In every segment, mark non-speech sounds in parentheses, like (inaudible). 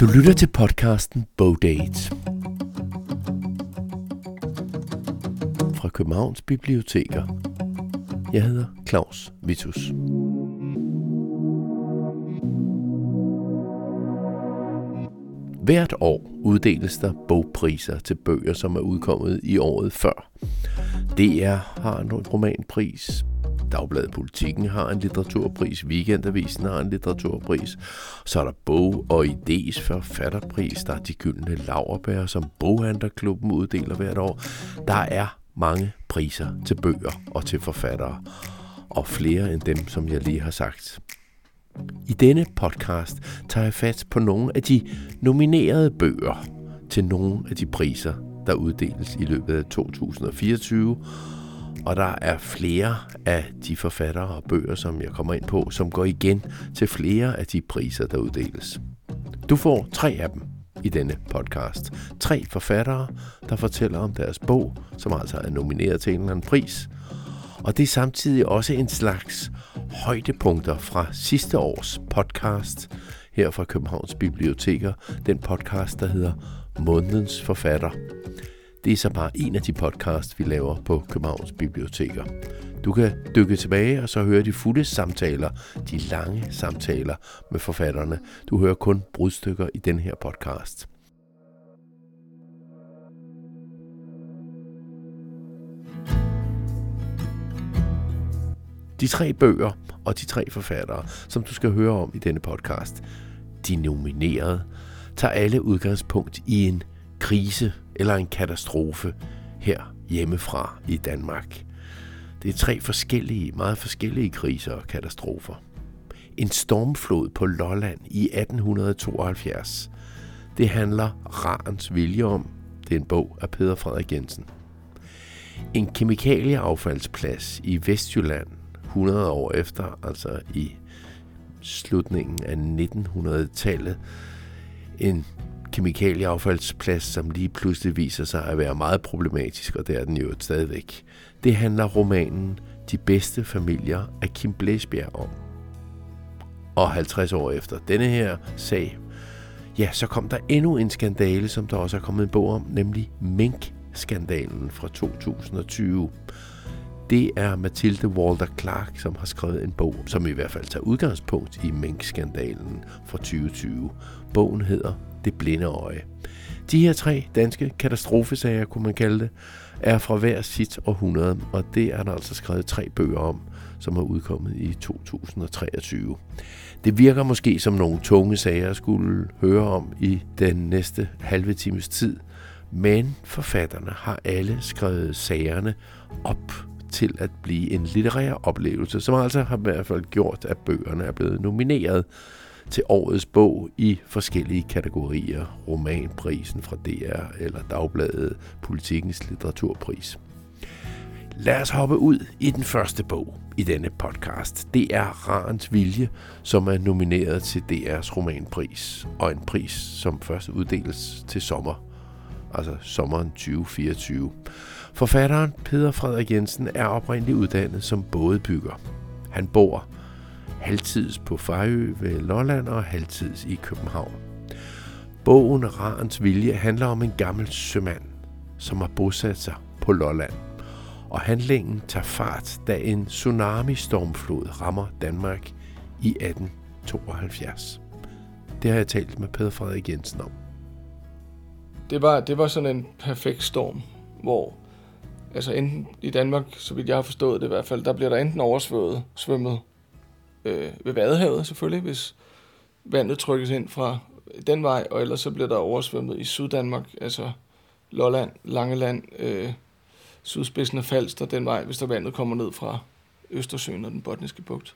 Du lytter til podcasten Bogdate fra Københavns Biblioteker. Jeg hedder Claus Vitus. Hvert år uddeles der bogpriser til bøger, som er udkommet i året før. DR har en romanpris, Dagbladet Politikken har en litteraturpris, Weekendavisen har en litteraturpris, så er der bog- og idés forfatterpris, der er de gyldne laverbær, som Boghandlerklubben uddeler hvert år. Der er mange priser til bøger og til forfattere, og flere end dem, som jeg lige har sagt. I denne podcast tager jeg fat på nogle af de nominerede bøger til nogle af de priser, der uddeles i løbet af 2024, og der er flere af de forfattere og bøger, som jeg kommer ind på, som går igen til flere af de priser, der uddeles. Du får tre af dem i denne podcast. Tre forfattere, der fortæller om deres bog, som altså er nomineret til en eller anden pris. Og det er samtidig også en slags højdepunkter fra sidste års podcast her fra Københavns Biblioteker. Den podcast, der hedder Månedens Forfatter. Det er så bare en af de podcasts, vi laver på Københavns Biblioteker. Du kan dykke tilbage og så høre de fulde samtaler, de lange samtaler med forfatterne. Du hører kun brudstykker i den her podcast. De tre bøger og de tre forfattere, som du skal høre om i denne podcast, de nominerede, tager alle udgangspunkt i en krise eller en katastrofe her hjemmefra i Danmark. Det er tre forskellige, meget forskellige kriser og katastrofer. En stormflod på Lolland i 1872. Det handler Rarens vilje om. Det er en bog af Peter Frederik Jensen. En kemikalieaffaldsplads i Vestjylland 100 år efter, altså i slutningen af 1900-tallet. En kemikalieaffaldsplads, som lige pludselig viser sig at være meget problematisk, og det er den jo stadigvæk. Det handler romanen De bedste familier af Kim Blæsbjerg om. Og 50 år efter denne her sag, ja, så kom der endnu en skandale, som der også er kommet en bog om, nemlig Mink-skandalen fra 2020. Det er Mathilde Walter Clark, som har skrevet en bog, som i hvert fald tager udgangspunkt i Mink-skandalen fra 2020. Bogen hedder det blinde øje. De her tre danske katastrofesager, kunne man kalde det, er fra hver sit århundrede, og det er der altså skrevet tre bøger om, som er udkommet i 2023. Det virker måske som nogle tunge sager at skulle høre om i den næste halve times tid, men forfatterne har alle skrevet sagerne op til at blive en litterær oplevelse, som altså har i hvert fald gjort, at bøgerne er blevet nomineret til årets bog i forskellige kategorier. Romanprisen fra DR eller Dagbladet Politikens Litteraturpris. Lad os hoppe ud i den første bog i denne podcast. Det er Rarens Vilje, som er nomineret til DR's romanpris, og en pris, som først uddeles til sommer, altså sommeren 2024. Forfatteren Peter Frederik Jensen er oprindeligt uddannet som bådebygger. Han bor halvtids på Fejø ved Lolland og halvtids i København. Bogen Rarens Vilje handler om en gammel sømand, som har bosat sig på Lolland. Og handlingen tager fart, da en tsunami-stormflod rammer Danmark i 1872. Det har jeg talt med Peder Frederik Jensen om. Det var, det var sådan en perfekt storm, hvor altså enten i Danmark, så vidt jeg har forstået det i hvert fald, der bliver der enten oversvømmet svømmet øh, ved Vadehavet selvfølgelig, hvis vandet trykkes ind fra den vej, og ellers så bliver der oversvømmet i Syddanmark, altså Lolland, Langeland, øh, sydspidsen af Falster, den vej, hvis der vandet kommer ned fra Østersøen og den botniske bugt.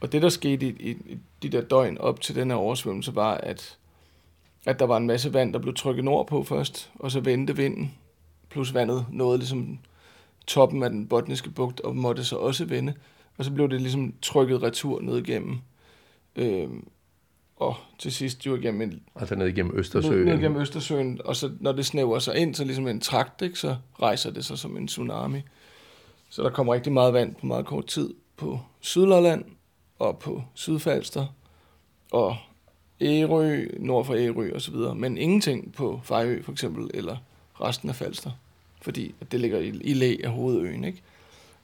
Og det, der skete i, i, i de der døgn op til den her oversvømmelse, var, at, at der var en masse vand, der blev trykket nordpå først, og så vendte vinden, plus vandet nåede ligesom toppen af den botniske bugt, og måtte så også vende. Og så blev det ligesom trykket retur ned igennem. Øh, og til sidst jo igennem en... Altså ned igennem Østersøen. Ned, ned igennem Østersøen, og så når det snæver sig ind, så ligesom en trakt, ikke, så rejser det sig som en tsunami. Så der kommer rigtig meget vand på meget kort tid på Sydlolland og på Sydfalster. Og Ærø, nord for Ærø og så videre, men ingenting på Fejø for eksempel, eller resten af Falster, fordi det ligger i, i læ af hovedøen, ikke?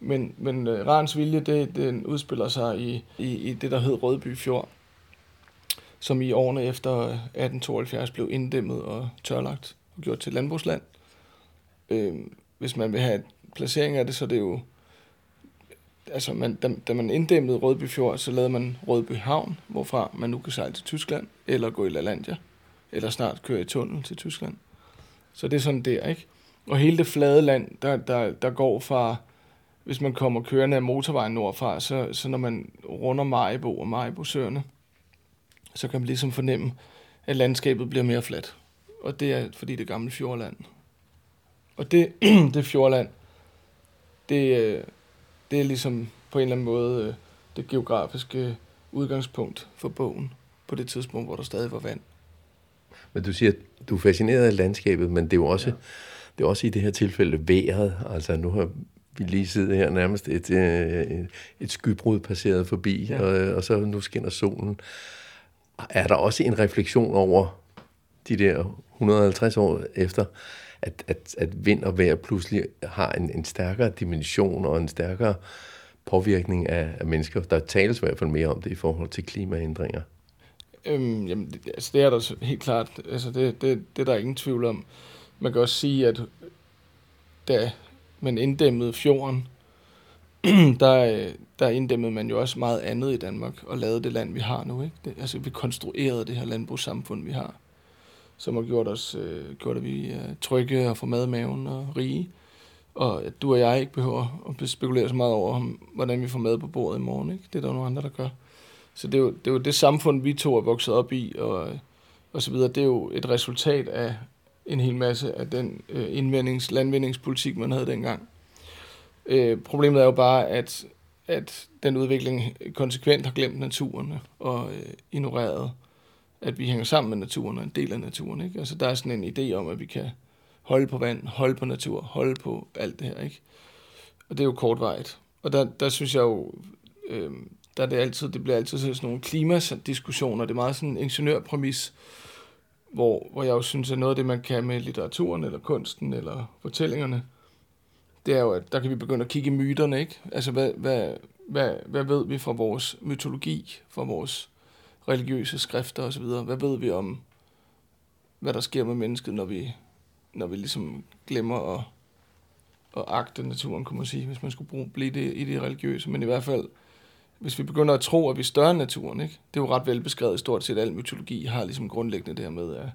Men, men øh, uh, Rans vilje, det, det udspiller sig i, i, i det, der hed Rødby Fjord, som i årene efter øh, 1872 blev inddæmmet og tørlagt og gjort til landbrugsland. Øh, hvis man vil have en placering af det, så det er jo... Altså, man, da, da man inddæmmede Rødby Fjord, så lavede man Rødby Havn, hvorfra man nu kan sejle til Tyskland, eller gå i LaLandia, eller snart køre i tunnel til Tyskland. Så det er sådan der, ikke? Og hele det flade land, der, der, der går fra, hvis man kommer kørende af motorvejen nordfra, så, så når man runder Majbo og Majbo-søerne, så kan man ligesom fornemme, at landskabet bliver mere fladt. Og det er fordi det er gamle fjordland. Og det, (clears throat) det fjordland, det, øh, det er ligesom på en eller anden måde øh, det geografiske udgangspunkt for bogen på det tidspunkt, hvor der stadig var vand. Men du siger, at du er fascineret af landskabet, men det er jo også, ja. det er også i det her tilfælde vejret. Altså nu har vi lige siddet her nærmest et, øh, et, et skybrud passeret forbi, ja. og, og så nu skinner solen. Er der også en refleksion over de der 150 år efter, at, at, at vind og vejr pludselig har en, en stærkere dimension og en stærkere påvirkning af, af mennesker. Der tales i hvert fald mere om det i forhold til klimaændringer. Øhm, jamen, det, altså, det er der helt klart. Altså, det, det, det er der ingen tvivl om. Man kan også sige, at da man inddæmmede fjorden, (clears throat) der, der inddæmmede man jo også meget andet i Danmark og lavede det land, vi har nu. Ikke? Det, altså, vi konstruerede det her landbrugssamfund, vi har som har gjort os, øh, gjort, at vi er trygge og får mad i maven og rige. Og at du og jeg ikke behøver at spekulere så meget over, hvordan vi får mad på bordet i morgen. Ikke? Det er der jo nogle andre, der gør. Så det er, jo, det er jo det samfund, vi to er vokset op i, og, og så videre. Det er jo et resultat af en hel masse af den øh, indvendings, landvindingspolitik, man havde dengang. Øh, problemet er jo bare, at, at den udvikling konsekvent har glemt naturen og øh, ignoreret at vi hænger sammen med naturen og en del af naturen. Ikke? Altså, der er sådan en idé om, at vi kan holde på vand, holde på natur, holde på alt det her. Ikke? Og det er jo kortvejet. Og der, der synes jeg jo, øh, der er det altid, det bliver altid sådan nogle klimadiskussioner. Det er meget sådan en ingeniørpræmis, hvor, hvor jeg jo synes, at noget af det, man kan med litteraturen, eller kunsten, eller fortællingerne, det er jo, at der kan vi begynde at kigge i myterne, ikke? Altså, hvad, hvad, hvad, hvad ved vi fra vores mytologi, fra vores religiøse skrifter osv. Hvad ved vi om, hvad der sker med mennesket, når vi, når vi ligesom glemmer at, at agte naturen, kunne man sige, hvis man skulle bruge, blive det i det religiøse. Men i hvert fald, hvis vi begynder at tro, at vi er større end naturen, ikke? det er jo ret velbeskrevet stort set al mytologi har ligesom grundlæggende det her med, at,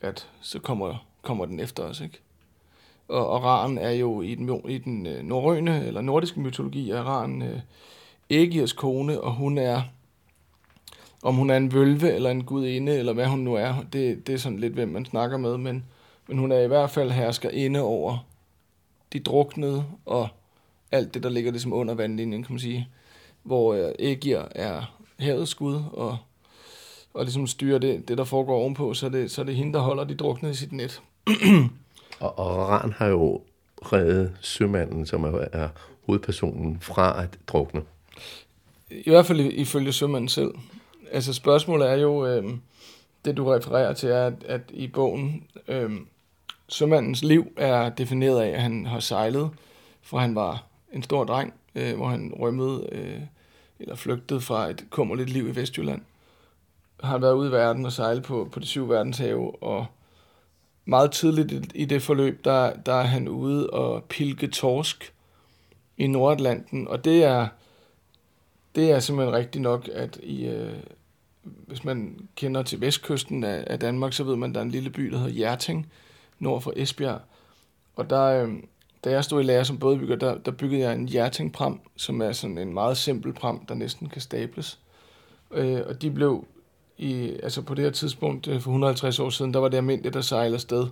at så kommer, kommer den efter os. Ikke? Og, og raren er jo i den, i den øh, norrøne eller nordiske mytologi, er raren øh, Ægirs kone, og hun er om hun er en vølve eller en gudinde, eller hvad hun nu er, det, det er sådan lidt, hvem man snakker med, men, men hun er i hvert fald hersker inde over de druknede og alt det, der ligger ligesom under vandlinjen, kan man sige. Hvor øh, Ægir er havets skud, og, og ligesom styrer det, det, der foregår ovenpå, så er det, så er det hende, der holder de druknede i sit net. (clears throat) og, og Ran har jo reddet sømanden, som er, er hovedpersonen, fra at drukne. I hvert fald ifølge sømanden selv altså spørgsmålet er jo, øh, det du refererer til, er, at, at i bogen, øh, sømandens liv er defineret af, at han har sejlet, fra han var en stor dreng, øh, hvor han rømmede øh, eller flygtet fra et kummerligt liv i Vestjylland. Har været ude i verden og sejlet på, på de syv verdenshave, og meget tidligt i, i det forløb, der, der er han ude og pilke torsk i Nordatlanten, og det er, det er simpelthen rigtigt nok, at i, øh, hvis man kender til vestkysten af, af Danmark, så ved man, at der er en lille by, der hedder Hjerting, nord for Esbjerg. Og der, øh, da jeg stod i lære som bådbygger, der, der byggede jeg en hjertingpram, som er sådan en meget simpel pram, der næsten kan stables. Øh, og de blev i, altså på det her tidspunkt, øh, for 150 år siden, der var det almindeligt at sejle sted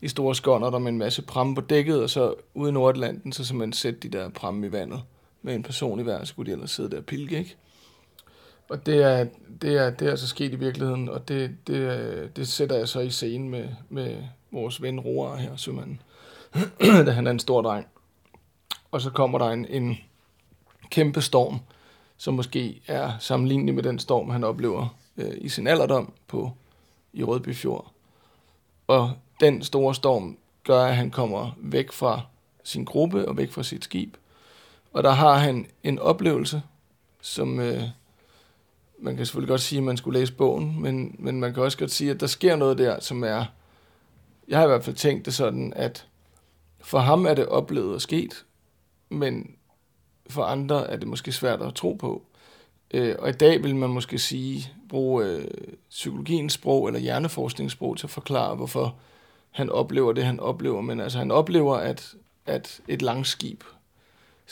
i store skånder, der med en masse pramme på dækket, og så ude i Nordatlanten, så simpelthen sætte de der pramme i vandet med en person i hver, så skulle de ellers sidde der og pilke, ikke? Og det er, det er, det er altså sket i virkeligheden, og det, det, øh, det sætter jeg så i scene med, med vores ven Roar her, sømanden, (clears throat) da han er en stor dreng. Og så kommer der en, en kæmpe storm, som måske er sammenlignelig med den storm, han oplever øh, i sin alderdom på i Rødby Fjord. Og den store storm gør, at han kommer væk fra sin gruppe og væk fra sit skib. Og der har han en oplevelse, som øh, man kan selvfølgelig godt sige, at man skulle læse bogen, men, men man kan også godt sige, at der sker noget der, som er, jeg har i hvert fald tænkt det sådan, at for ham er det oplevet og sket, men for andre er det måske svært at tro på. Øh, og i dag vil man måske sige, bruge øh, psykologiens sprog eller hjerneforskningssprog til at forklare, hvorfor han oplever det, han oplever. Men altså, han oplever, at, at et langskib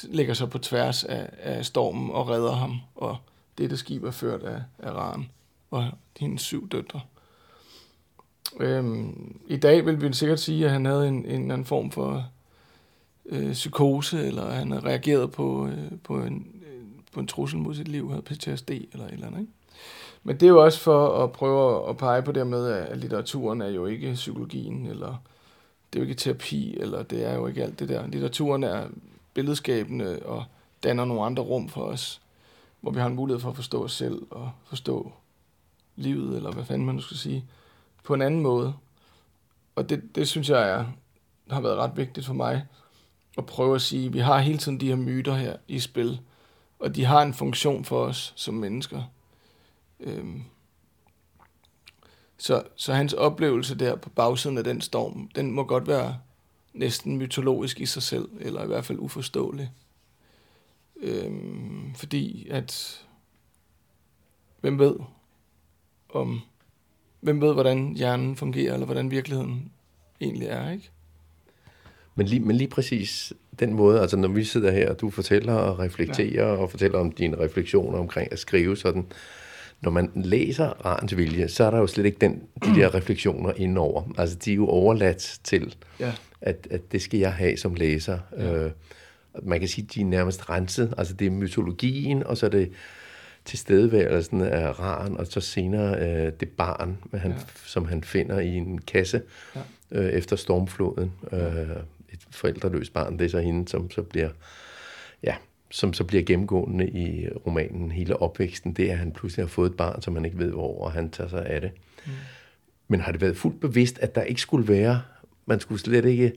ligger sig på tværs af, af stormen og redder ham, og dette skib er ført af, af Raren og hendes syv døtre. Øhm, I dag vil vi sikkert sige, at han havde en, en eller anden form for øh, psykose, eller han havde reageret på, øh, på, en, øh, på en trussel mod sit liv, havde PTSD eller et eller andet. Ikke? Men det er jo også for at prøve at pege på det med, at litteraturen er jo ikke psykologien, eller det er jo ikke terapi, eller det er jo ikke alt det der. Litteraturen er billedskabende og danner nogle andre rum for os, hvor vi har en mulighed for at forstå os selv og forstå livet, eller hvad fanden man nu skal sige, på en anden måde. Og det, det synes jeg er, har været ret vigtigt for mig, at prøve at sige, at vi har hele tiden de her myter her i spil, og de har en funktion for os som mennesker. Øhm. Så, så hans oplevelse der på bagsiden af den storm, den må godt være næsten mytologisk i sig selv, eller i hvert fald uforståelig. Øhm, fordi at, hvem ved, om, hvem ved, hvordan hjernen fungerer, eller hvordan virkeligheden egentlig er, ikke? Men lige, men lige præcis den måde, altså når vi sidder her, og du fortæller og reflekterer, ja. og fortæller om dine refleksioner omkring at skrive sådan, når man læser Rans vilje, så er der jo slet ikke den, de der refleksioner indover. Altså, de er jo overladt til, ja. at, at det skal jeg have som læser. Ja. Øh, man kan sige, at de er nærmest renset. Altså, det er mytologien, og så er det tilstedeværelsen af Ran, og så senere øh, det barn, han, ja. som han finder i en kasse ja. øh, efter stormfloden. Øh, et forældreløst barn, det er så hende, som så bliver ja, som så bliver gennemgående i romanen hele opvæksten, det er, at han pludselig har fået et barn, som han ikke ved hvor, og han tager sig af det. Mm. Men har det været fuldt bevidst, at der ikke skulle være, man skulle slet ikke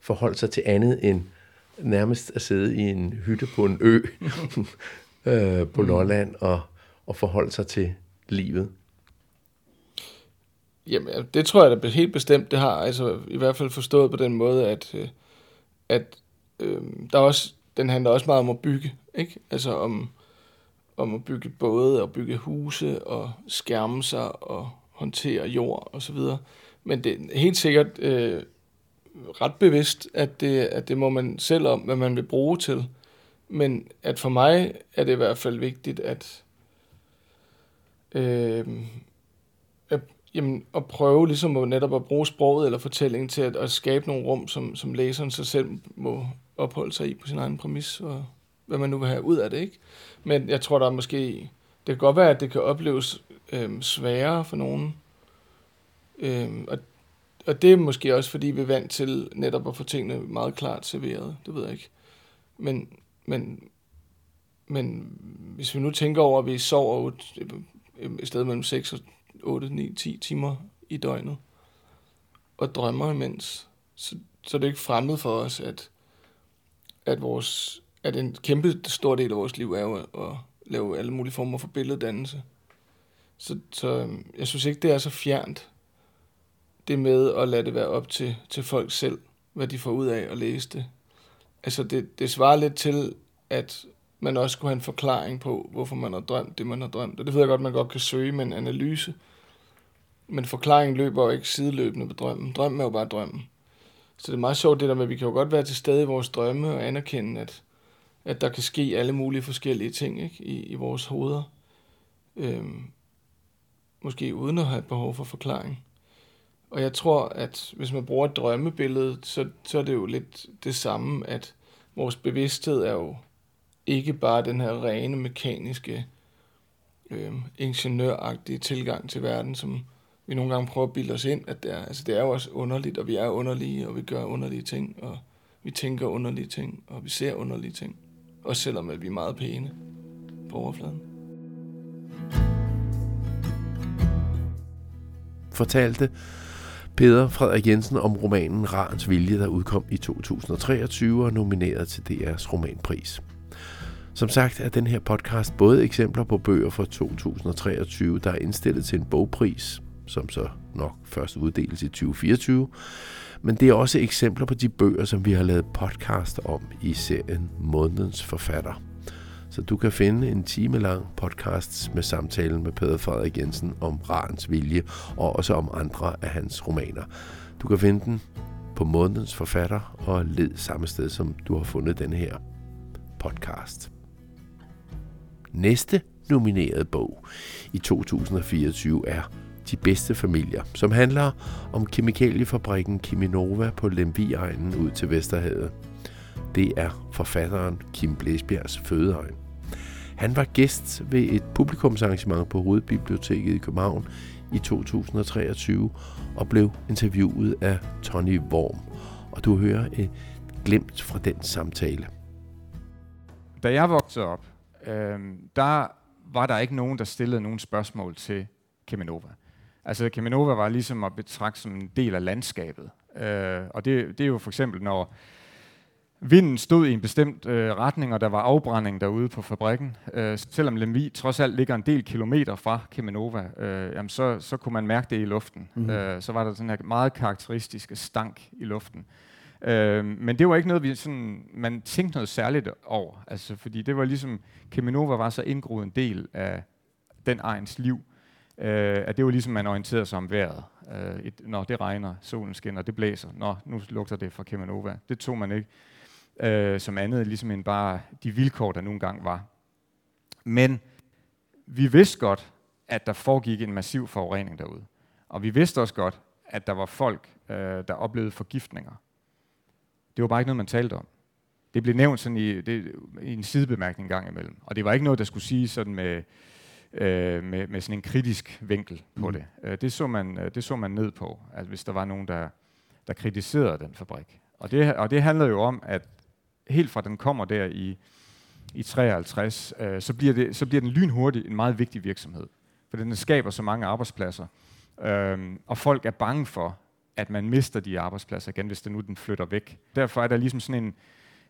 forholde sig til andet end nærmest at sidde i en hytte på en ø (laughs) øh, på mm. Lolland og, og forholde sig til livet? Jamen, det tror jeg da helt bestemt, det har altså i hvert fald forstået på den måde, at, øh, at øh, der er også den handler også meget om at bygge, ikke? Altså om, om at bygge både og bygge huse og skærme sig og håndtere jord og så videre. Men det er helt sikkert øh, ret bevidst, at det, at det må man selv om, hvad man vil bruge til. Men at for mig er det i hvert fald vigtigt, at, øh, at, jamen, at prøve ligesom at netop at bruge sproget eller fortællingen til at, at skabe nogle rum, som, som læseren sig selv må opholde sig i på sin egen præmis, og hvad man nu vil have ud af det, ikke? Men jeg tror, der er måske... Det kan godt være, at det kan opleves øh, sværere for nogen. Øh, og, og det er måske også, fordi vi er vant til netop at få tingene meget klart serveret. Det ved jeg ikke. Men, men, men hvis vi nu tænker over, at vi sover et sted mellem 6 og 8, 9, 10 timer i døgnet, og drømmer imens, så, så er det ikke fremmed for os, at at, vores, at en kæmpe stor del af vores liv er jo at lave alle mulige former for billeddannelse. Så, så øhm, jeg synes ikke, det er så fjernt, det med at lade det være op til, til folk selv, hvad de får ud af at læse det. Altså, det, det svarer lidt til, at man også skulle have en forklaring på, hvorfor man har drømt det, man har drømt. Og det ved jeg godt, man godt kan søge med en analyse. Men forklaringen løber jo ikke sideløbende på drømmen. Drømmen er jo bare drømmen. Så det er meget sjovt det der med, at vi kan jo godt være til stede i vores drømme og anerkende, at, at der kan ske alle mulige forskellige ting ikke? I, i vores hoveder. Øhm, måske uden at have behov for forklaring. Og jeg tror, at hvis man bruger et drømmebillede, så, så er det jo lidt det samme, at vores bevidsthed er jo ikke bare den her rene mekaniske, øh, ingeniøragtige tilgang til verden, som vi nogle gange prøver at bilde os ind, at det er, altså det er jo også underligt, og vi er underlige, og vi gør underlige ting, og vi tænker underlige ting, og vi ser underlige ting. Også selvom at vi er meget pæne på overfladen. fortalte Peter Frederik Jensen om romanen Rarens Vilje, der udkom i 2023 og nomineret til DR's romanpris. Som sagt er den her podcast både eksempler på bøger fra 2023, der er indstillet til en bogpris, som så nok først uddeles i 2024, men det er også eksempler på de bøger, som vi har lavet podcast om i serien Månedens Forfatter. Så du kan finde en time lang podcast med samtalen med Peder Frederik Jensen om Rarens Vilje og også om andre af hans romaner. Du kan finde den på Månedens Forfatter og led samme sted, som du har fundet den her podcast. Næste nominerede bog i 2024 er De bedste familier, som handler om kemikaliefabrikken Kiminova på Lemvi-egnen ud til Vesterhavet. Det er forfatteren Kim Blæsbjergs fødeegn. Han var gæst ved et publikumsarrangement på Hovedbiblioteket i København i 2023 og blev interviewet af Tony Worm. Og du hører et glimt fra den samtale. Da jeg voksede op, øh, der var der ikke nogen, der stillede nogen spørgsmål til Kemenova. Altså Kemenova var ligesom at betragte som en del af landskabet. Øh, og det, det er jo for eksempel, når vinden stod i en bestemt øh, retning, og der var afbrænding derude på fabrikken. Øh, selvom Lemvi trods alt ligger en del kilometer fra Keminova, øh, jamen så, så kunne man mærke det i luften. Mm. Øh, så var der sådan her meget karakteristiske stank i luften. Øh, men det var ikke noget, vi sådan, man tænkte noget særligt over. Altså, fordi det var ligesom, Keminova var så indgroet en del af den egens liv, øh, at det var ligesom, man orienterede sig om vejret. Øh, et, når det regner, solen skinner, det blæser. Nå, nu lugter det fra Keminova. Det tog man ikke øh, som andet ligesom end bare de vilkår, der nogle gange var. Men vi vidste godt, at der foregik en massiv forurening derude. Og vi vidste også godt, at der var folk, øh, der oplevede forgiftninger. Det var bare ikke noget, man talte om. Det blev nævnt sådan i, det, i en sidebemærkning gang imellem. Og det var ikke noget, der skulle sige sådan med, øh, med, med sådan en kritisk vinkel på mm. det. Øh, det, så man, øh, det så man ned på, at hvis der var nogen, der, der kritiserede den fabrik. Og det, og det handlede jo om, at helt fra den kommer der i, i 53, øh, så, bliver det, så bliver den lynhurtigt en meget vigtig virksomhed. For den skaber så mange arbejdspladser. Øh, og folk er bange for, at man mister de arbejdspladser igen, hvis den nu den flytter væk. Derfor er der ligesom sådan en,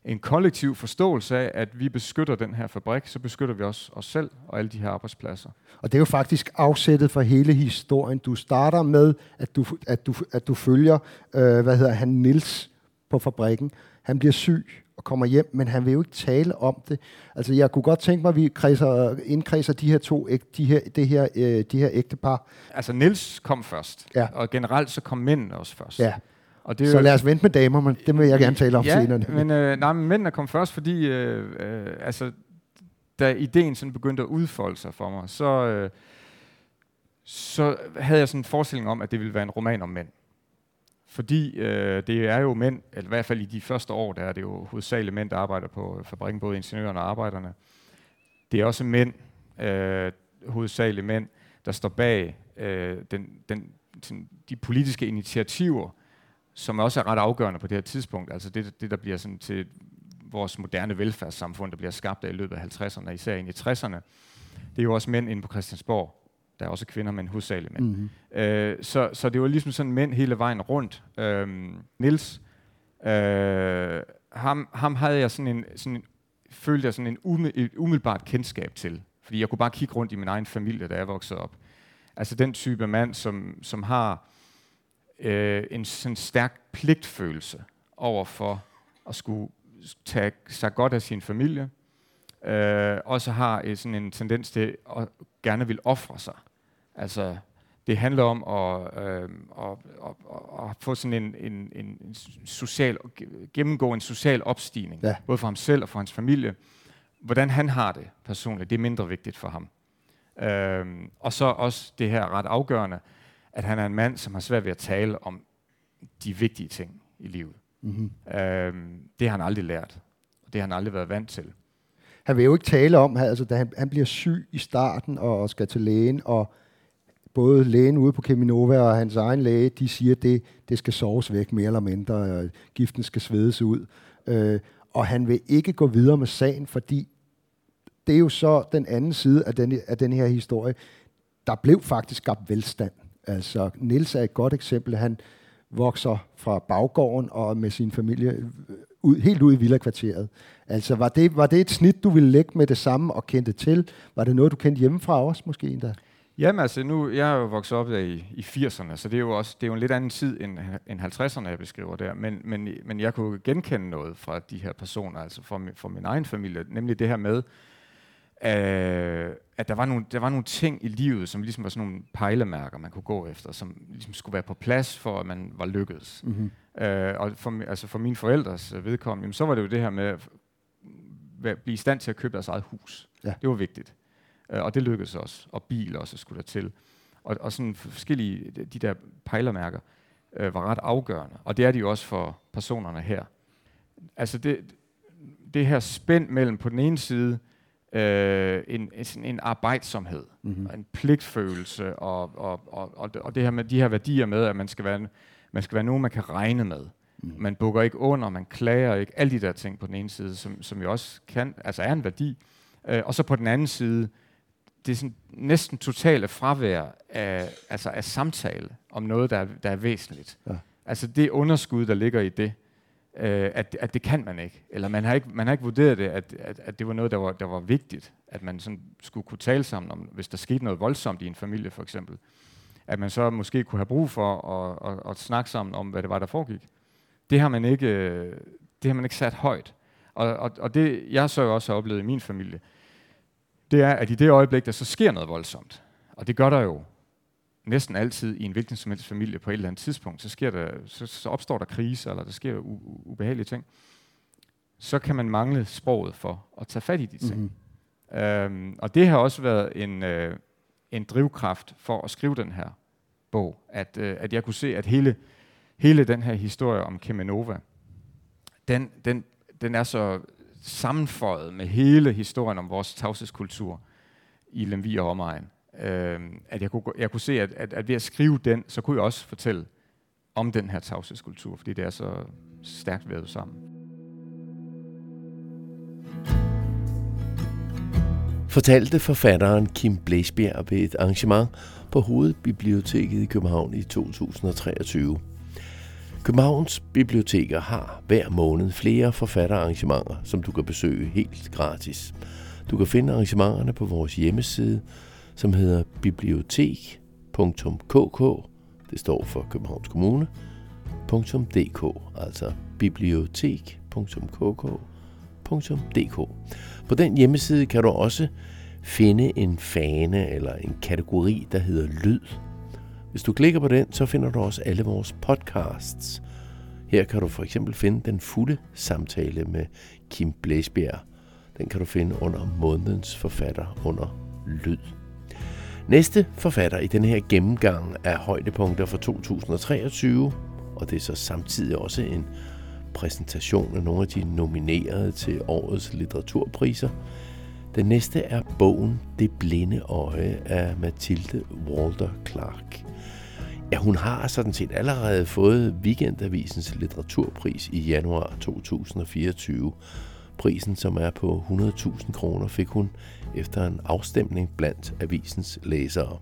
en kollektiv forståelse af, at vi beskytter den her fabrik, så beskytter vi også os selv og alle de her arbejdspladser. Og det er jo faktisk afsættet for hele historien. Du starter med, at du, at du, at du følger, øh, hvad hedder han, Nils på fabrikken. Han bliver syg, og kommer hjem, men han vil jo ikke tale om det. Altså, jeg kunne godt tænke mig, at vi kredser, indkredser de her to, de her, det her, øh, de her ægtepar. Altså, Nils kom først, ja. og generelt så kom mændene også først. Ja. Og det så lad os vente med damer, men det vil jeg gerne tale om ja, senere. men, øh, nej, men mændene kom først, fordi øh, øh, altså, da ideen sådan begyndte at udfolde sig for mig, så, øh, så havde jeg sådan en forestilling om, at det ville være en roman om mænd. Fordi øh, det er jo mænd, eller i hvert fald i de første år, der er det jo hovedsageligt mænd, der arbejder på øh, fabrikken, både ingeniørerne og arbejderne. Det er også mænd, øh, hovedsageligt mænd, der står bag øh, den, den, den, de politiske initiativer, som også er ret afgørende på det her tidspunkt. Altså det, det der bliver sådan til vores moderne velfærdssamfund, der bliver skabt af i løbet af 50'erne, især ind i 60'erne. Det er jo også mænd inde på Christiansborg, der er også kvinder, men hovedsageligt mænd. Mm-hmm. Øh, så, så det var ligesom sådan mænd hele vejen rundt. Øh, Nils, øh, ham, ham havde jeg sådan en, sådan en, følte jeg sådan en et umiddelbart kendskab til. Fordi jeg kunne bare kigge rundt i min egen familie, da jeg voksede op. Altså den type mand, som, som har øh, en sådan stærk pligtfølelse over for at skulle tage sig godt af sin familie, øh, også har et, sådan en tendens til at gerne vil ofre sig. Altså, det handler om at, øh, at, at, at få sådan en, en, en social, gennemgå en social opstigning, ja. både for ham selv og for hans familie. Hvordan han har det personligt, det er mindre vigtigt for ham. Øh, og så også det her ret afgørende, at han er en mand, som har svært ved at tale om de vigtige ting i livet. Mm-hmm. Øh, det har han aldrig lært, og det har han aldrig været vant til. Han vil jo ikke tale om, altså, da han, han bliver syg i starten og skal til lægen, og både lægen ude på Keminova og hans egen læge, de siger, at det, det skal soves væk mere eller mindre, og giften skal svedes ud. Øh, og han vil ikke gå videre med sagen, fordi det er jo så den anden side af den, af den her historie. Der blev faktisk skabt velstand Altså, Nils er et godt eksempel. Han vokser fra baggården og med sin familie øh, ud, helt ud i villakvarteret. Altså, var det, var det et snit, du ville lægge med det samme og kendte til? Var det noget, du kendte hjemmefra også måske endda? Jamen altså, nu, jeg er jo vokset op i, i 80'erne, så det er jo også det er jo en lidt anden tid end, end 50'erne, jeg beskriver der. Men, men, men jeg kunne genkende noget fra de her personer, altså fra, min, fra min egen familie, nemlig det her med, øh, at der var, nogle, der var nogle ting i livet, som ligesom var sådan nogle pejlemærker, man kunne gå efter, som ligesom skulle være på plads, for at man var lykkedes. Mm-hmm. Øh, og for, altså for mine forældres vedkommende, jamen, så var det jo det her med at blive i stand til at købe deres eget hus. Ja. Det var vigtigt. Øh, og det lykkedes også. Og bil også skulle der til. Og, og sådan forskellige, de der pejlemærker, øh, var ret afgørende. Og det er de jo også for personerne her. Altså det, det her spænd mellem på den ene side øh, en, en, en arbejdsomhed, mm-hmm. en pligtfølelse, og, og, og, og, og det her med de her værdier med, at man skal være, man skal være nogen, man kan regne med. Mm. Man bukker ikke under, man klager ikke, alle de der ting på den ene side, som, som jo også kan, altså er en værdi. Øh, og så på den anden side, det er sådan næsten totale fravær af, altså af samtale om noget, der er, der er væsentligt. Ja. Altså det underskud, der ligger i det, øh, at, at det kan man ikke. Eller man har ikke, man har ikke vurderet det, at, at, at det var noget, der var, der var vigtigt. At man sådan skulle kunne tale sammen om, hvis der skete noget voldsomt i en familie for eksempel. At man så måske kunne have brug for at, at, at snakke sammen om, hvad det var, der foregik. Det har man ikke, det har man ikke sat højt. Og, og, og det, jeg så også har oplevet i min familie, det er, at i det øjeblik, der så sker noget voldsomt, og det gør der jo næsten altid i en hvilken som helst familie på et eller andet tidspunkt, så, sker der, så, så opstår der krise, eller der sker u- ubehagelige ting, så kan man mangle sproget for at tage fat i de ting. Mm-hmm. Øhm, og det har også været en, øh, en drivkraft for at skrive den her bog, at, øh, at jeg kunne se, at hele, hele den her historie om Kemenova, den, den, den er så sammenføjet med hele historien om vores tavshedskultur i Lemvi og omegn. Øh, at jeg kunne, jeg kunne se, at, at, at ved at skrive den, så kunne jeg også fortælle om den her tavshedskultur, fordi det er så stærkt vævet sammen. Fortalte forfatteren Kim Blæsbjerg ved et arrangement på Hovedbiblioteket i København i 2023. Københavns Biblioteker har hver måned flere forfatterarrangementer, som du kan besøge helt gratis. Du kan finde arrangementerne på vores hjemmeside, som hedder bibliotek.kk, det står for Københavns Kommune, .dk, altså bibliotek.kk.dk. På den hjemmeside kan du også finde en fane eller en kategori, der hedder lyd, hvis du klikker på den, så finder du også alle vores podcasts. Her kan du for eksempel finde den fulde samtale med Kim Blæsbjerg. Den kan du finde under månedens forfatter under lyd. Næste forfatter i den her gennemgang af højdepunkter for 2023, og det er så samtidig også en præsentation af nogle af de nominerede til årets litteraturpriser. Den næste er bogen Det blinde øje af Mathilde Walter Clark. Ja, hun har sådan set allerede fået Weekendavisens litteraturpris i januar 2024. Prisen, som er på 100.000 kroner, fik hun efter en afstemning blandt avisens læsere.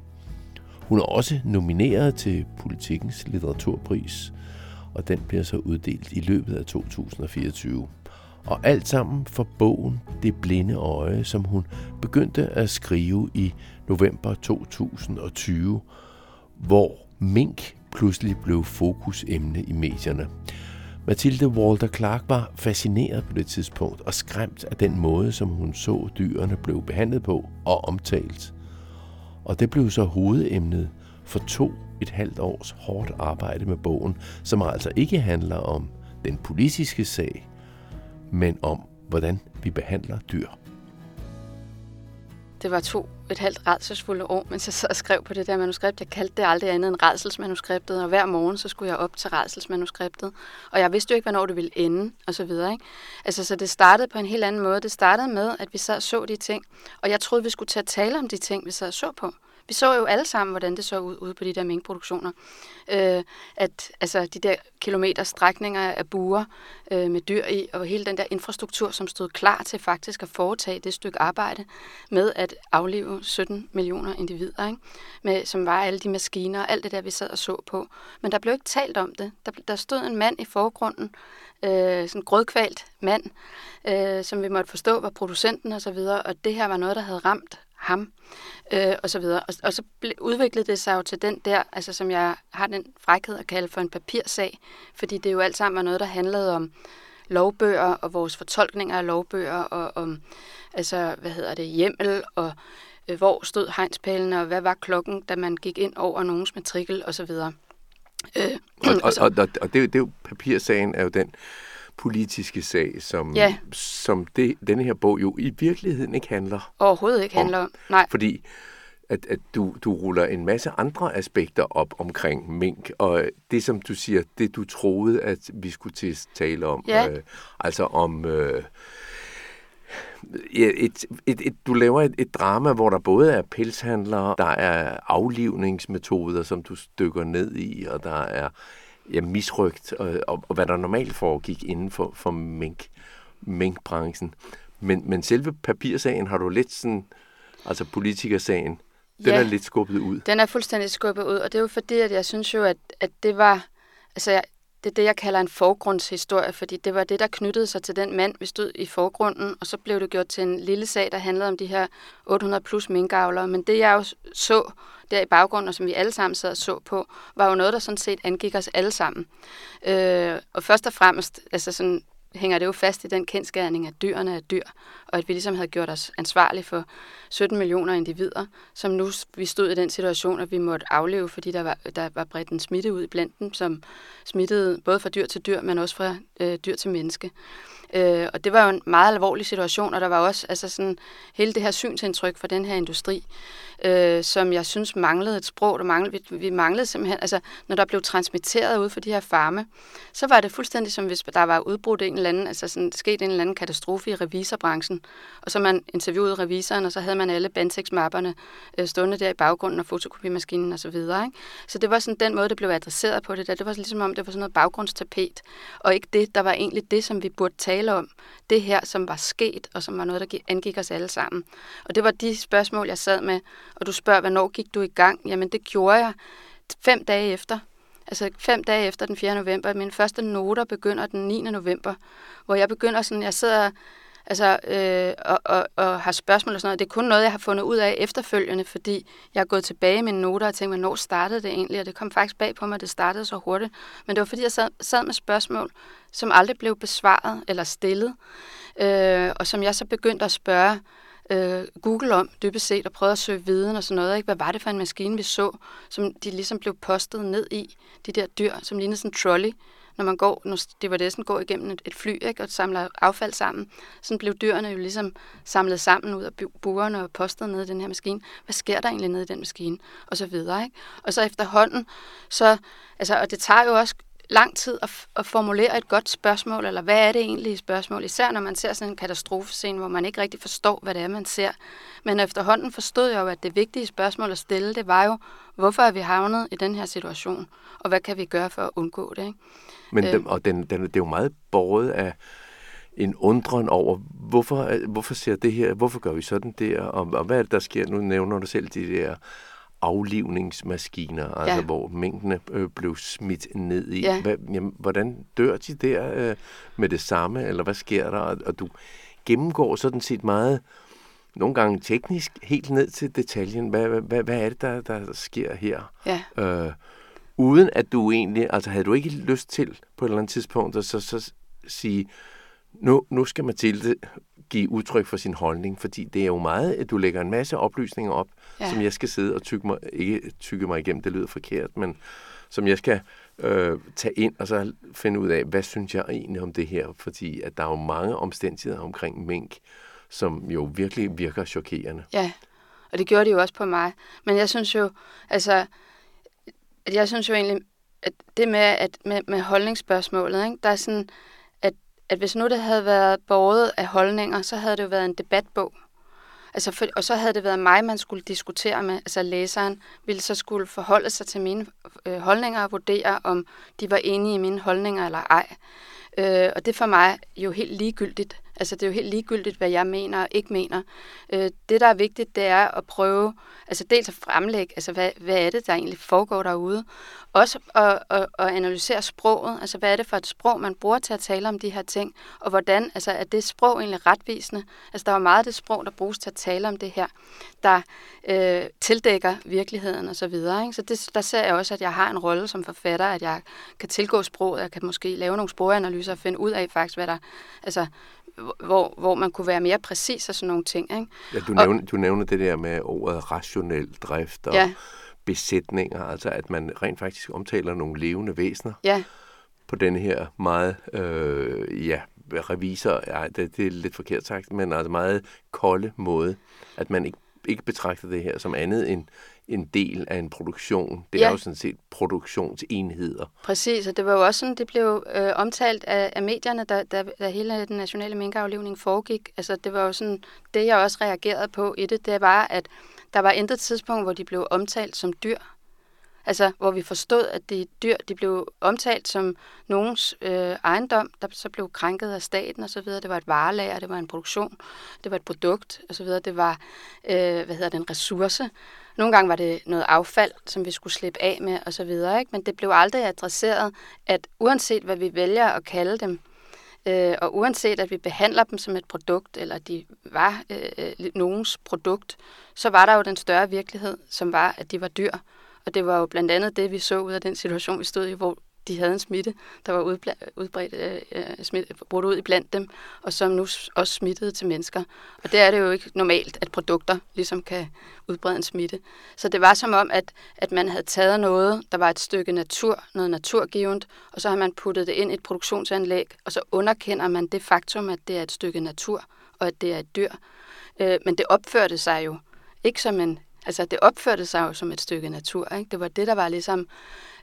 Hun er også nomineret til Politikens litteraturpris, og den bliver så uddelt i løbet af 2024. Og alt sammen for bogen Det blinde øje, som hun begyndte at skrive i november 2020, hvor mink pludselig blev fokusemne i medierne. Mathilde Walter Clark var fascineret på det tidspunkt og skræmt af den måde, som hun så dyrene blev behandlet på og omtalt. Og det blev så hovedemnet for to et halvt års hårdt arbejde med bogen, som altså ikke handler om den politiske sag, men om, hvordan vi behandler dyr. Det var to et halvt redselsfulde år, mens jeg sad og skrev på det der manuskript. Jeg kaldte det aldrig andet end redselsmanuskriptet, og hver morgen så skulle jeg op til redselsmanuskriptet. Og jeg vidste jo ikke, hvornår det ville ende, og så videre. Ikke? Altså, så det startede på en helt anden måde. Det startede med, at vi sad og så de ting, og jeg troede, vi skulle tage tale om de ting, vi sad og så på. Vi så jo alle sammen, hvordan det så ud ude på de der minkproduktioner. Øh, at altså, de der kilometer strækninger af buer øh, med dyr i, og hele den der infrastruktur, som stod klar til faktisk at foretage det stykke arbejde med at aflive 17 millioner individer, ikke? Med, som var alle de maskiner og alt det der, vi sad og så på. Men der blev ikke talt om det. Der, der stod en mand i forgrunden, øh, sådan grødkvalt mand, øh, som vi måtte forstå var producenten og så videre, og det her var noget, der havde ramt ham, øh, og så videre. Og, og så ble, udviklede det sig jo til den der, altså som jeg har den frækhed at kalde for en papirsag, fordi det jo alt sammen var noget, der handlede om lovbøger og vores fortolkninger af lovbøger, og om, altså, hvad hedder det, hjemmel, og øh, hvor stod hegnspælene, og hvad var klokken, da man gik ind over nogens matrikel, og så videre. Øh, og, og, og, og, og det, det er jo, papirsagen er jo den politiske sag, som, Ja. som det, denne her bog jo i virkeligheden ikke handler Overhovedet ikke handler om. Nej, Fordi at, at du, du ruller en masse andre aspekter op omkring mink, og det som du siger, det du troede, at vi skulle til tale om, Ja. øh, altså om... Øh, et, et, et, du laver et, et drama, hvor der både er pelshandlere, der er aflivningsmetoder, som du stykker ned i, og der er ja, misrygt, og, og, og hvad der normalt foregik inden for, for mink, minkbranchen. Men, men selve papirsagen har du lidt sådan, altså politikersagen, den Ja. er lidt skubbet ud. Den er fuldstændig skubbet ud, og det er jo fordi, at jeg synes jo, at, at det var, altså jeg- det er det, jeg kalder en forgrundshistorie, fordi det var det, der knyttede sig til den mand, vi stod i forgrunden, og så blev det gjort til en lille sag, der handlede om de her 800 plus minkavlere. Men det, jeg jo så der i baggrunden, og som vi alle sammen sad og så på, var jo noget, der sådan set angik os alle sammen. Øh, og først og fremmest, altså sådan, hænger det jo fast i den kendskærning, at dyrene er dyr, og at vi ligesom havde gjort os ansvarlige for 17 millioner individer, som nu vi stod i den situation, at vi måtte afleve, fordi der var, der var bredt en smitte ud blandt dem, som smittede både fra dyr til dyr, men også fra øh, dyr til menneske. Øh, og det var jo en meget alvorlig situation, og der var også altså sådan, hele det her synsindtryk for den her industri, øh, som jeg synes manglede et sprog, der manglede, vi, vi manglede simpelthen, altså når der blev transmitteret ud for de her farme, så var det fuldstændig som hvis der var udbrudt en eller anden, altså sådan, sket en eller anden katastrofe i revisorbranchen, og så man interviewede revisoren, og så havde man alle Bantex-mapperne øh, stående der i baggrunden og fotokopimaskinen og så videre. Ikke? Så det var sådan den måde, det blev adresseret på det der. Det var ligesom om, det var sådan noget baggrundstapet, og ikke det, der var egentlig det, som vi burde tale om. Det her, som var sket, og som var noget, der angik os alle sammen. Og det var de spørgsmål, jeg sad med, og du spørger, hvornår gik du i gang? Jamen, det gjorde jeg fem dage efter. Altså fem dage efter den 4. november. Mine første noter begynder den 9. november, hvor jeg begynder sådan, jeg sidder altså, øh, og, og, og har spørgsmål og sådan noget. Det er kun noget, jeg har fundet ud af efterfølgende, fordi jeg er gået tilbage i mine noter og tænkt, hvornår startede det egentlig? Og det kom faktisk bag på mig, at det startede så hurtigt. Men det var fordi, jeg sad, sad med spørgsmål, som aldrig blev besvaret eller stillet, øh, og som jeg så begyndte at spørge øh, Google om, dybest set, og prøvede at søge viden og sådan noget. Ikke? Hvad var det for en maskine, vi så, som de ligesom blev postet ned i, de der dyr, som lignede sådan en trolley, når man går, når det var det, sådan går igennem et, et fly ikke? og samler affald sammen. Sådan blev dyrene jo ligesom samlet sammen ud af burerne og postet ned i den her maskine. Hvad sker der egentlig nede i den maskine? Og så videre. Ikke? Og så efterhånden, så, altså, og det tager jo også lang tid at, at formulere et godt spørgsmål, eller hvad er det egentlig et spørgsmål? Især når man ser sådan en katastrofescene, hvor man ikke rigtig forstår, hvad det er, man ser. Men efterhånden forstod jeg jo, at det vigtige spørgsmål at stille, det var jo, hvorfor er vi havnet i den her situation? Og hvad kan vi gøre for at undgå det? Ikke? Men Øh. den, og den, den, det er jo meget båret af en undren over, hvorfor, hvorfor ser det her, hvorfor gør vi sådan der, og, og hvad er det, der sker? Nu nævner du selv de der aflivningsmaskiner, altså Ja. hvor mængdene øh, blev smidt ned i. Ja. Hvad, jamen, hvordan dør de der øh, med det samme, eller hvad sker der? Og, og du gennemgår sådan set meget, nogle gange teknisk, helt ned til detaljen. Hvad, hvad, hvad, hvad er det, der, der sker her? Ja. øh, uden at du egentlig, altså havde du ikke lyst til på et eller andet tidspunkt at så, så sige, nu, nu skal Mathilde give udtryk for sin holdning, fordi det er jo meget, at du lægger en masse oplysninger op, ja. Som jeg skal sidde og tykke mig, ikke tykke mig igennem, det lyder forkert, men som jeg skal øh, tage ind og så finde ud af, hvad synes jeg egentlig om det her, fordi at der er jo mange omstændigheder omkring mink, som jo virkelig virker chokerende. Ja, og det gjorde de jo også på mig. Men jeg synes jo, altså, at jeg synes jo egentlig, at det med, at med, med holdningsspørgsmålet, ikke, der er sådan, at, hvis nu det havde været båret af holdninger, så havde det jo været en debatbog. Altså for, og så havde det været mig, man skulle diskutere med. Altså læseren ville så skulle forholde sig til mine øh, holdninger og vurdere, om de var enige i mine holdninger eller ej. Øh, og det er for mig jo helt ligegyldigt. Altså det er jo helt ligegyldigt, hvad jeg mener og ikke mener. Øh, det, der er vigtigt, det er at prøve, altså dels at fremlægge, altså hvad, hvad er det, der egentlig foregår derude. Også at, at, at analysere sproget, altså hvad er det for et sprog, man bruger til at tale om de her ting, og hvordan, altså er det sprog egentlig retvisende? Altså der er meget af det sprog, der bruges til at tale om det her, der øh, tildækker virkeligheden og så videre. Ikke? Så det, der ser jeg også, at jeg har en rolle som forfatter, at jeg kan tilgå sproget, jeg kan måske lave nogle sproganalyser og finde ud af faktisk, hvad der, altså hvor, hvor man kunne være mere præcis og sådan nogle ting. Ikke? Ja, du, nævner, og, du nævner det der med ordet rationel drift og ja. besætninger, altså at man rent faktisk omtaler nogle levende væsener ja. på den her meget, øh, ja, revisor, ja, det, det er lidt forkert sagt, men altså meget kolde måde, at man ikke, ikke betragter det her som andet end en del af en produktion. Det ja. er jo sådan set produktionsenheder. Præcis, og det var jo også sådan, det blev øh, omtalt af, af medierne, da, da, da hele den nationale minkaflivning foregik. Altså det var jo sådan, det jeg også reagerede på i det, det var, at der var intet tidspunkt, hvor de blev omtalt som dyr. Altså, hvor vi forstod, at de dyr, de blev omtalt som nogens øh, ejendom, der så blev krænket af staten osv. Det var et varelager, det var en produktion, det var et produkt osv. Det var, øh, hvad hedder det, en ressource. Nogle gange var det noget affald, som vi skulle slippe af med osv., ikke? men det blev aldrig adresseret, at uanset hvad vi vælger at kalde dem, øh, og uanset at vi behandler dem som et produkt, eller de var øh, øh, nogens produkt, så var der jo den større virkelighed, som var, at de var dyr. Og det var jo blandt andet det, vi så ud af den situation, vi stod i, hvor de havde en smitte, der var udbredt, øh, øh, smitte, brudt ud i blandt dem, og som nu også smittede til mennesker. Og det er det jo ikke normalt, at produkter ligesom kan udbrede en smitte. Så det var som om, at, at man havde taget noget, der var et stykke natur, noget naturgivende, og så har man puttet det ind i et produktionsanlæg, og så underkender man det faktum, at det er et stykke natur, og at det er et dyr. Øh, men det opførte sig jo ikke som en Altså, det opførte sig jo som et stykke natur. Ikke? Det var det, der var ligesom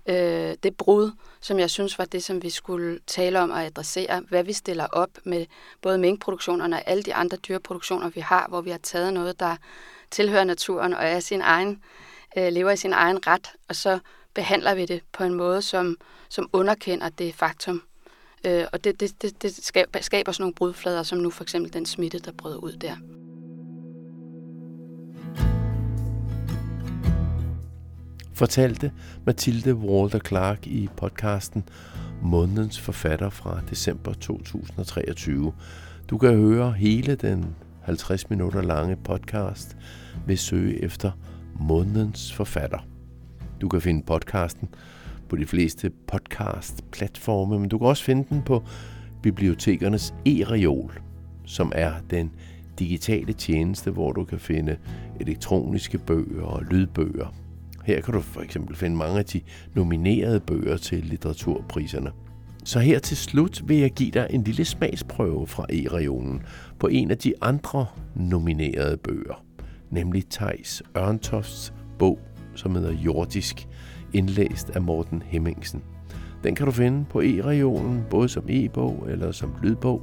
øh, det brud, som jeg synes var det, som vi skulle tale om og adressere. Hvad vi stiller op med både minkproduktionerne og alle de andre dyreproduktioner, vi har, hvor vi har taget noget, der tilhører naturen og er sin egen, øh, lever i sin egen ret, og så behandler vi det på en måde, som, som underkender det faktum. Øh, og det, det, det, det skaber, sådan nogle brudflader, som nu for eksempel den smitte, der brød ud der. Fortalte Mathilde Walter Clark i podcasten Månedens forfatter fra december 2023. Du kan høre hele den 50 minutter lange podcast ved søge efter Månedens forfatter. Du kan finde podcasten på de fleste podcast-platforme, men du kan også finde den på bibliotekernes e-reol, som er den digitale tjeneste, hvor du kan finde elektroniske bøger og lydbøger. Her kan du for eksempel finde mange af de nominerede bøger til litteraturpriserne. Så her til slut vil jeg give dig en lille smagsprøve fra E-regionen på en af de andre nominerede bøger, nemlig Tejs Ørntofts bog, som hedder Jordisk, indlæst af Morten Hemmingsen. Den kan du finde på E-regionen, både som e-bog eller som lydbog,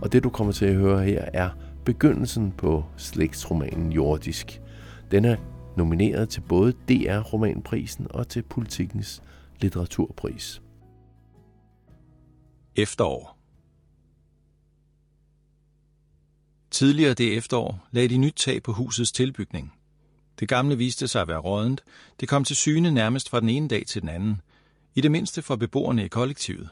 og det du kommer til at høre her er begyndelsen på slægtsromanen Jordisk. Den er nomineret til både DR-romanprisen og til Politikens litteraturpris. Efterår Tidligere det efterår lagde de nyt tag på husets tilbygning. Det gamle viste sig at være rådent. Det kom til syne nærmest fra den ene dag til den anden. I det mindste for beboerne i kollektivet.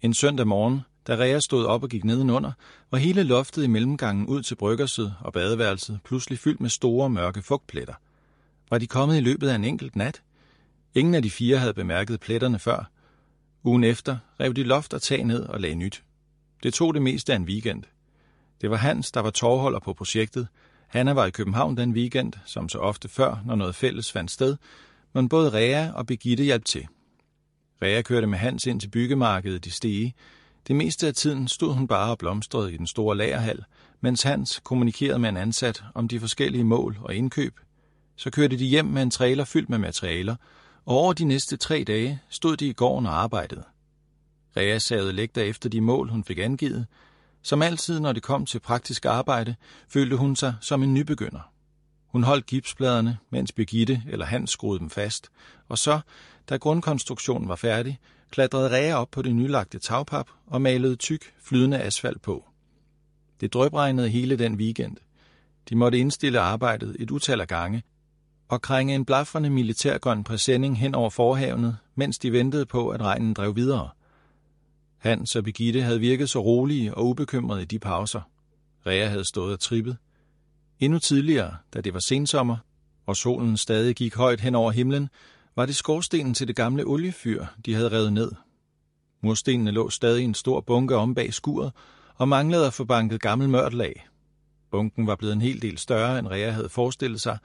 En søndag morgen, da Rea stod op og gik nedenunder, var hele loftet i mellemgangen ud til bryggerset og badeværelset pludselig fyldt med store mørke fugtpletter. Var de kommet i løbet af en enkelt nat? Ingen af de fire havde bemærket pletterne før. Ugen efter rev de loft og tag ned og lagde nyt. Det tog det meste af en weekend. Det var Hans, der var tårholder på projektet. Hanna var i København den weekend, som så ofte før, når noget fælles fandt sted, men både Rea og Begitte hjalp til. Rea kørte med Hans ind til byggemarkedet i Stege, det meste af tiden stod hun bare og blomstrede i den store lagerhal, mens Hans kommunikerede med en ansat om de forskellige mål og indkøb. Så kørte de hjem med en trailer fyldt med materialer, og over de næste tre dage stod de i gården og arbejdede. Rea savede lægter efter de mål, hun fik angivet. Som altid, når det kom til praktisk arbejde, følte hun sig som en nybegynder. Hun holdt gipspladerne, mens Birgitte eller Hans skruede dem fast, og så, da grundkonstruktionen var færdig, klatrede ræger op på det nylagte tagpap og malede tyk, flydende asfalt på. Det drøbregnede hele den weekend. De måtte indstille arbejdet et utal af gange, og krænge en blafrende militærgrøn præsending hen over forhavnet, mens de ventede på, at regnen drev videre. Hans og Birgitte havde virket så rolige og ubekymrede i de pauser. Rea havde stået og trippet. Endnu tidligere, da det var sensommer, og solen stadig gik højt hen over himlen, var det skorstenen til det gamle oliefyr, de havde revet ned. Murstenene lå stadig i en stor bunke om bag skuret, og manglede at få banket gammel mørtel af. Bunken var blevet en hel del større, end Rea havde forestillet sig.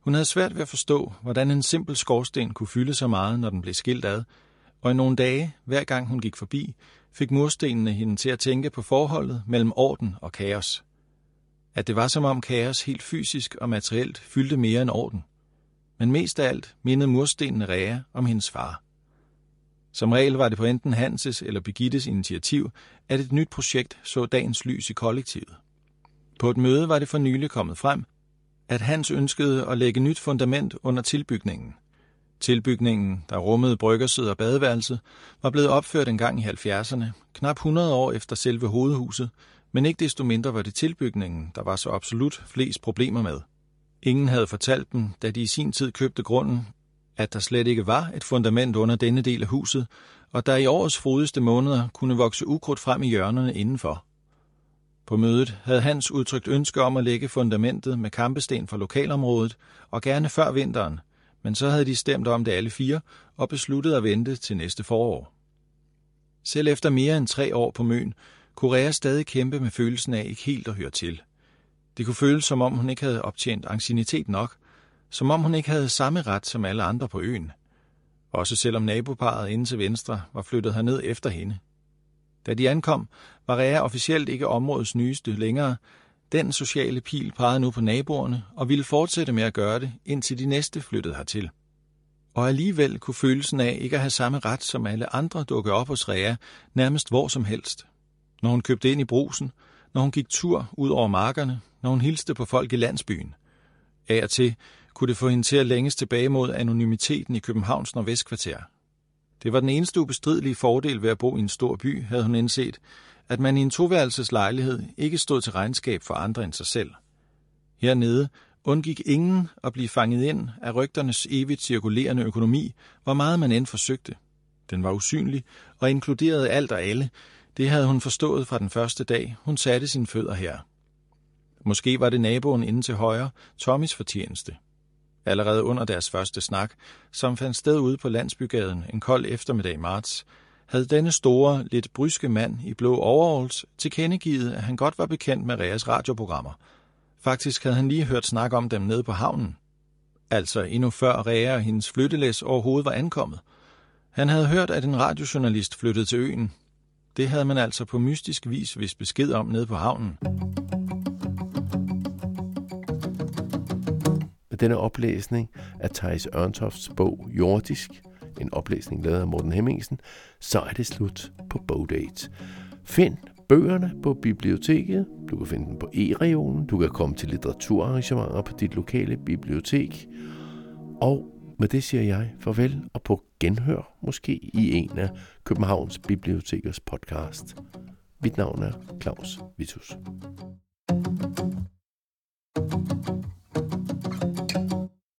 Hun havde svært ved at forstå, hvordan en simpel skorsten kunne fylde så meget, når den blev skilt ad, og i nogle dage, hver gang hun gik forbi, fik murstenene hende til at tænke på forholdet mellem orden og kaos. At det var som om kaos helt fysisk og materielt fyldte mere end orden. Men mest af alt mindede murstenene Rea om hendes far. Som regel var det på enten Hanses eller Begittes initiativ, at et nyt projekt så dagens lys i kollektivet. På et møde var det for nylig kommet frem, at Hans ønskede at lægge nyt fundament under tilbygningen. Tilbygningen, der rummede bryggerset og badeværelse, var blevet opført en gang i 70'erne, knap 100 år efter selve hovedhuset, men ikke desto mindre var det tilbygningen, der var så absolut flest problemer med. Ingen havde fortalt dem, da de i sin tid købte grunden, at der slet ikke var et fundament under denne del af huset, og der i årets frodigste måneder kunne vokse ukrudt frem i hjørnerne indenfor. På mødet havde Hans udtrykt ønske om at lægge fundamentet med kampesten fra lokalområdet, og gerne før vinteren, men så havde de stemt om det alle fire og besluttet at vente til næste forår. Selv efter mere end tre år på Møn, kunne Rea stadig kæmpe med følelsen af ikke helt at høre til. Det kunne føles, som om hun ikke havde optjent angstinitet nok, som om hun ikke havde samme ret som alle andre på øen. Også selvom naboparet inde til venstre var flyttet herned efter hende. Da de ankom, var Rea officielt ikke områdets nyeste længere. Den sociale pil pegede nu på naboerne og ville fortsætte med at gøre det, indtil de næste flyttede hertil. Og alligevel kunne følelsen af ikke at have samme ret som alle andre dukke op hos Rea nærmest hvor som helst. Når hun købte ind i brusen, når hun gik tur ud over markerne, når hun hilste på folk i landsbyen. Af og til kunne det få hende til at længes tilbage mod anonymiteten i Københavns nordvestkvarter. Det var den eneste ubestridelige fordel ved at bo i en stor by, havde hun indset, at man i en toværelses lejlighed ikke stod til regnskab for andre end sig selv. Hernede undgik ingen at blive fanget ind af rygternes evigt cirkulerende økonomi, hvor meget man end forsøgte. Den var usynlig og inkluderede alt og alle. Det havde hun forstået fra den første dag, hun satte sine fødder her. Måske var det naboen inden til højre, Tommys fortjeneste. Allerede under deres første snak, som fandt sted ude på landsbygaden en kold eftermiddag i marts, havde denne store, lidt bryske mand i blå overalls tilkendegivet, at han godt var bekendt med Reas radioprogrammer. Faktisk havde han lige hørt snak om dem nede på havnen. Altså endnu før Rea og hendes flyttelæs overhovedet var ankommet. Han havde hørt, at en radiojournalist flyttede til øen. Det havde man altså på mystisk vis vist besked om nede på havnen. Med denne oplæsning af Thijs Ørntofts bog Jordisk, en oplæsning lavet af Morten Hemmingsen, så er det slut på Bogdate. Find bøgerne på biblioteket. Du kan finde dem på e-regionen. Du kan komme til litteraturarrangementer på dit lokale bibliotek. Og med det siger jeg farvel og på genhør måske i en af Københavns Bibliotekers podcast. Mit navn er Claus Vitus. thank you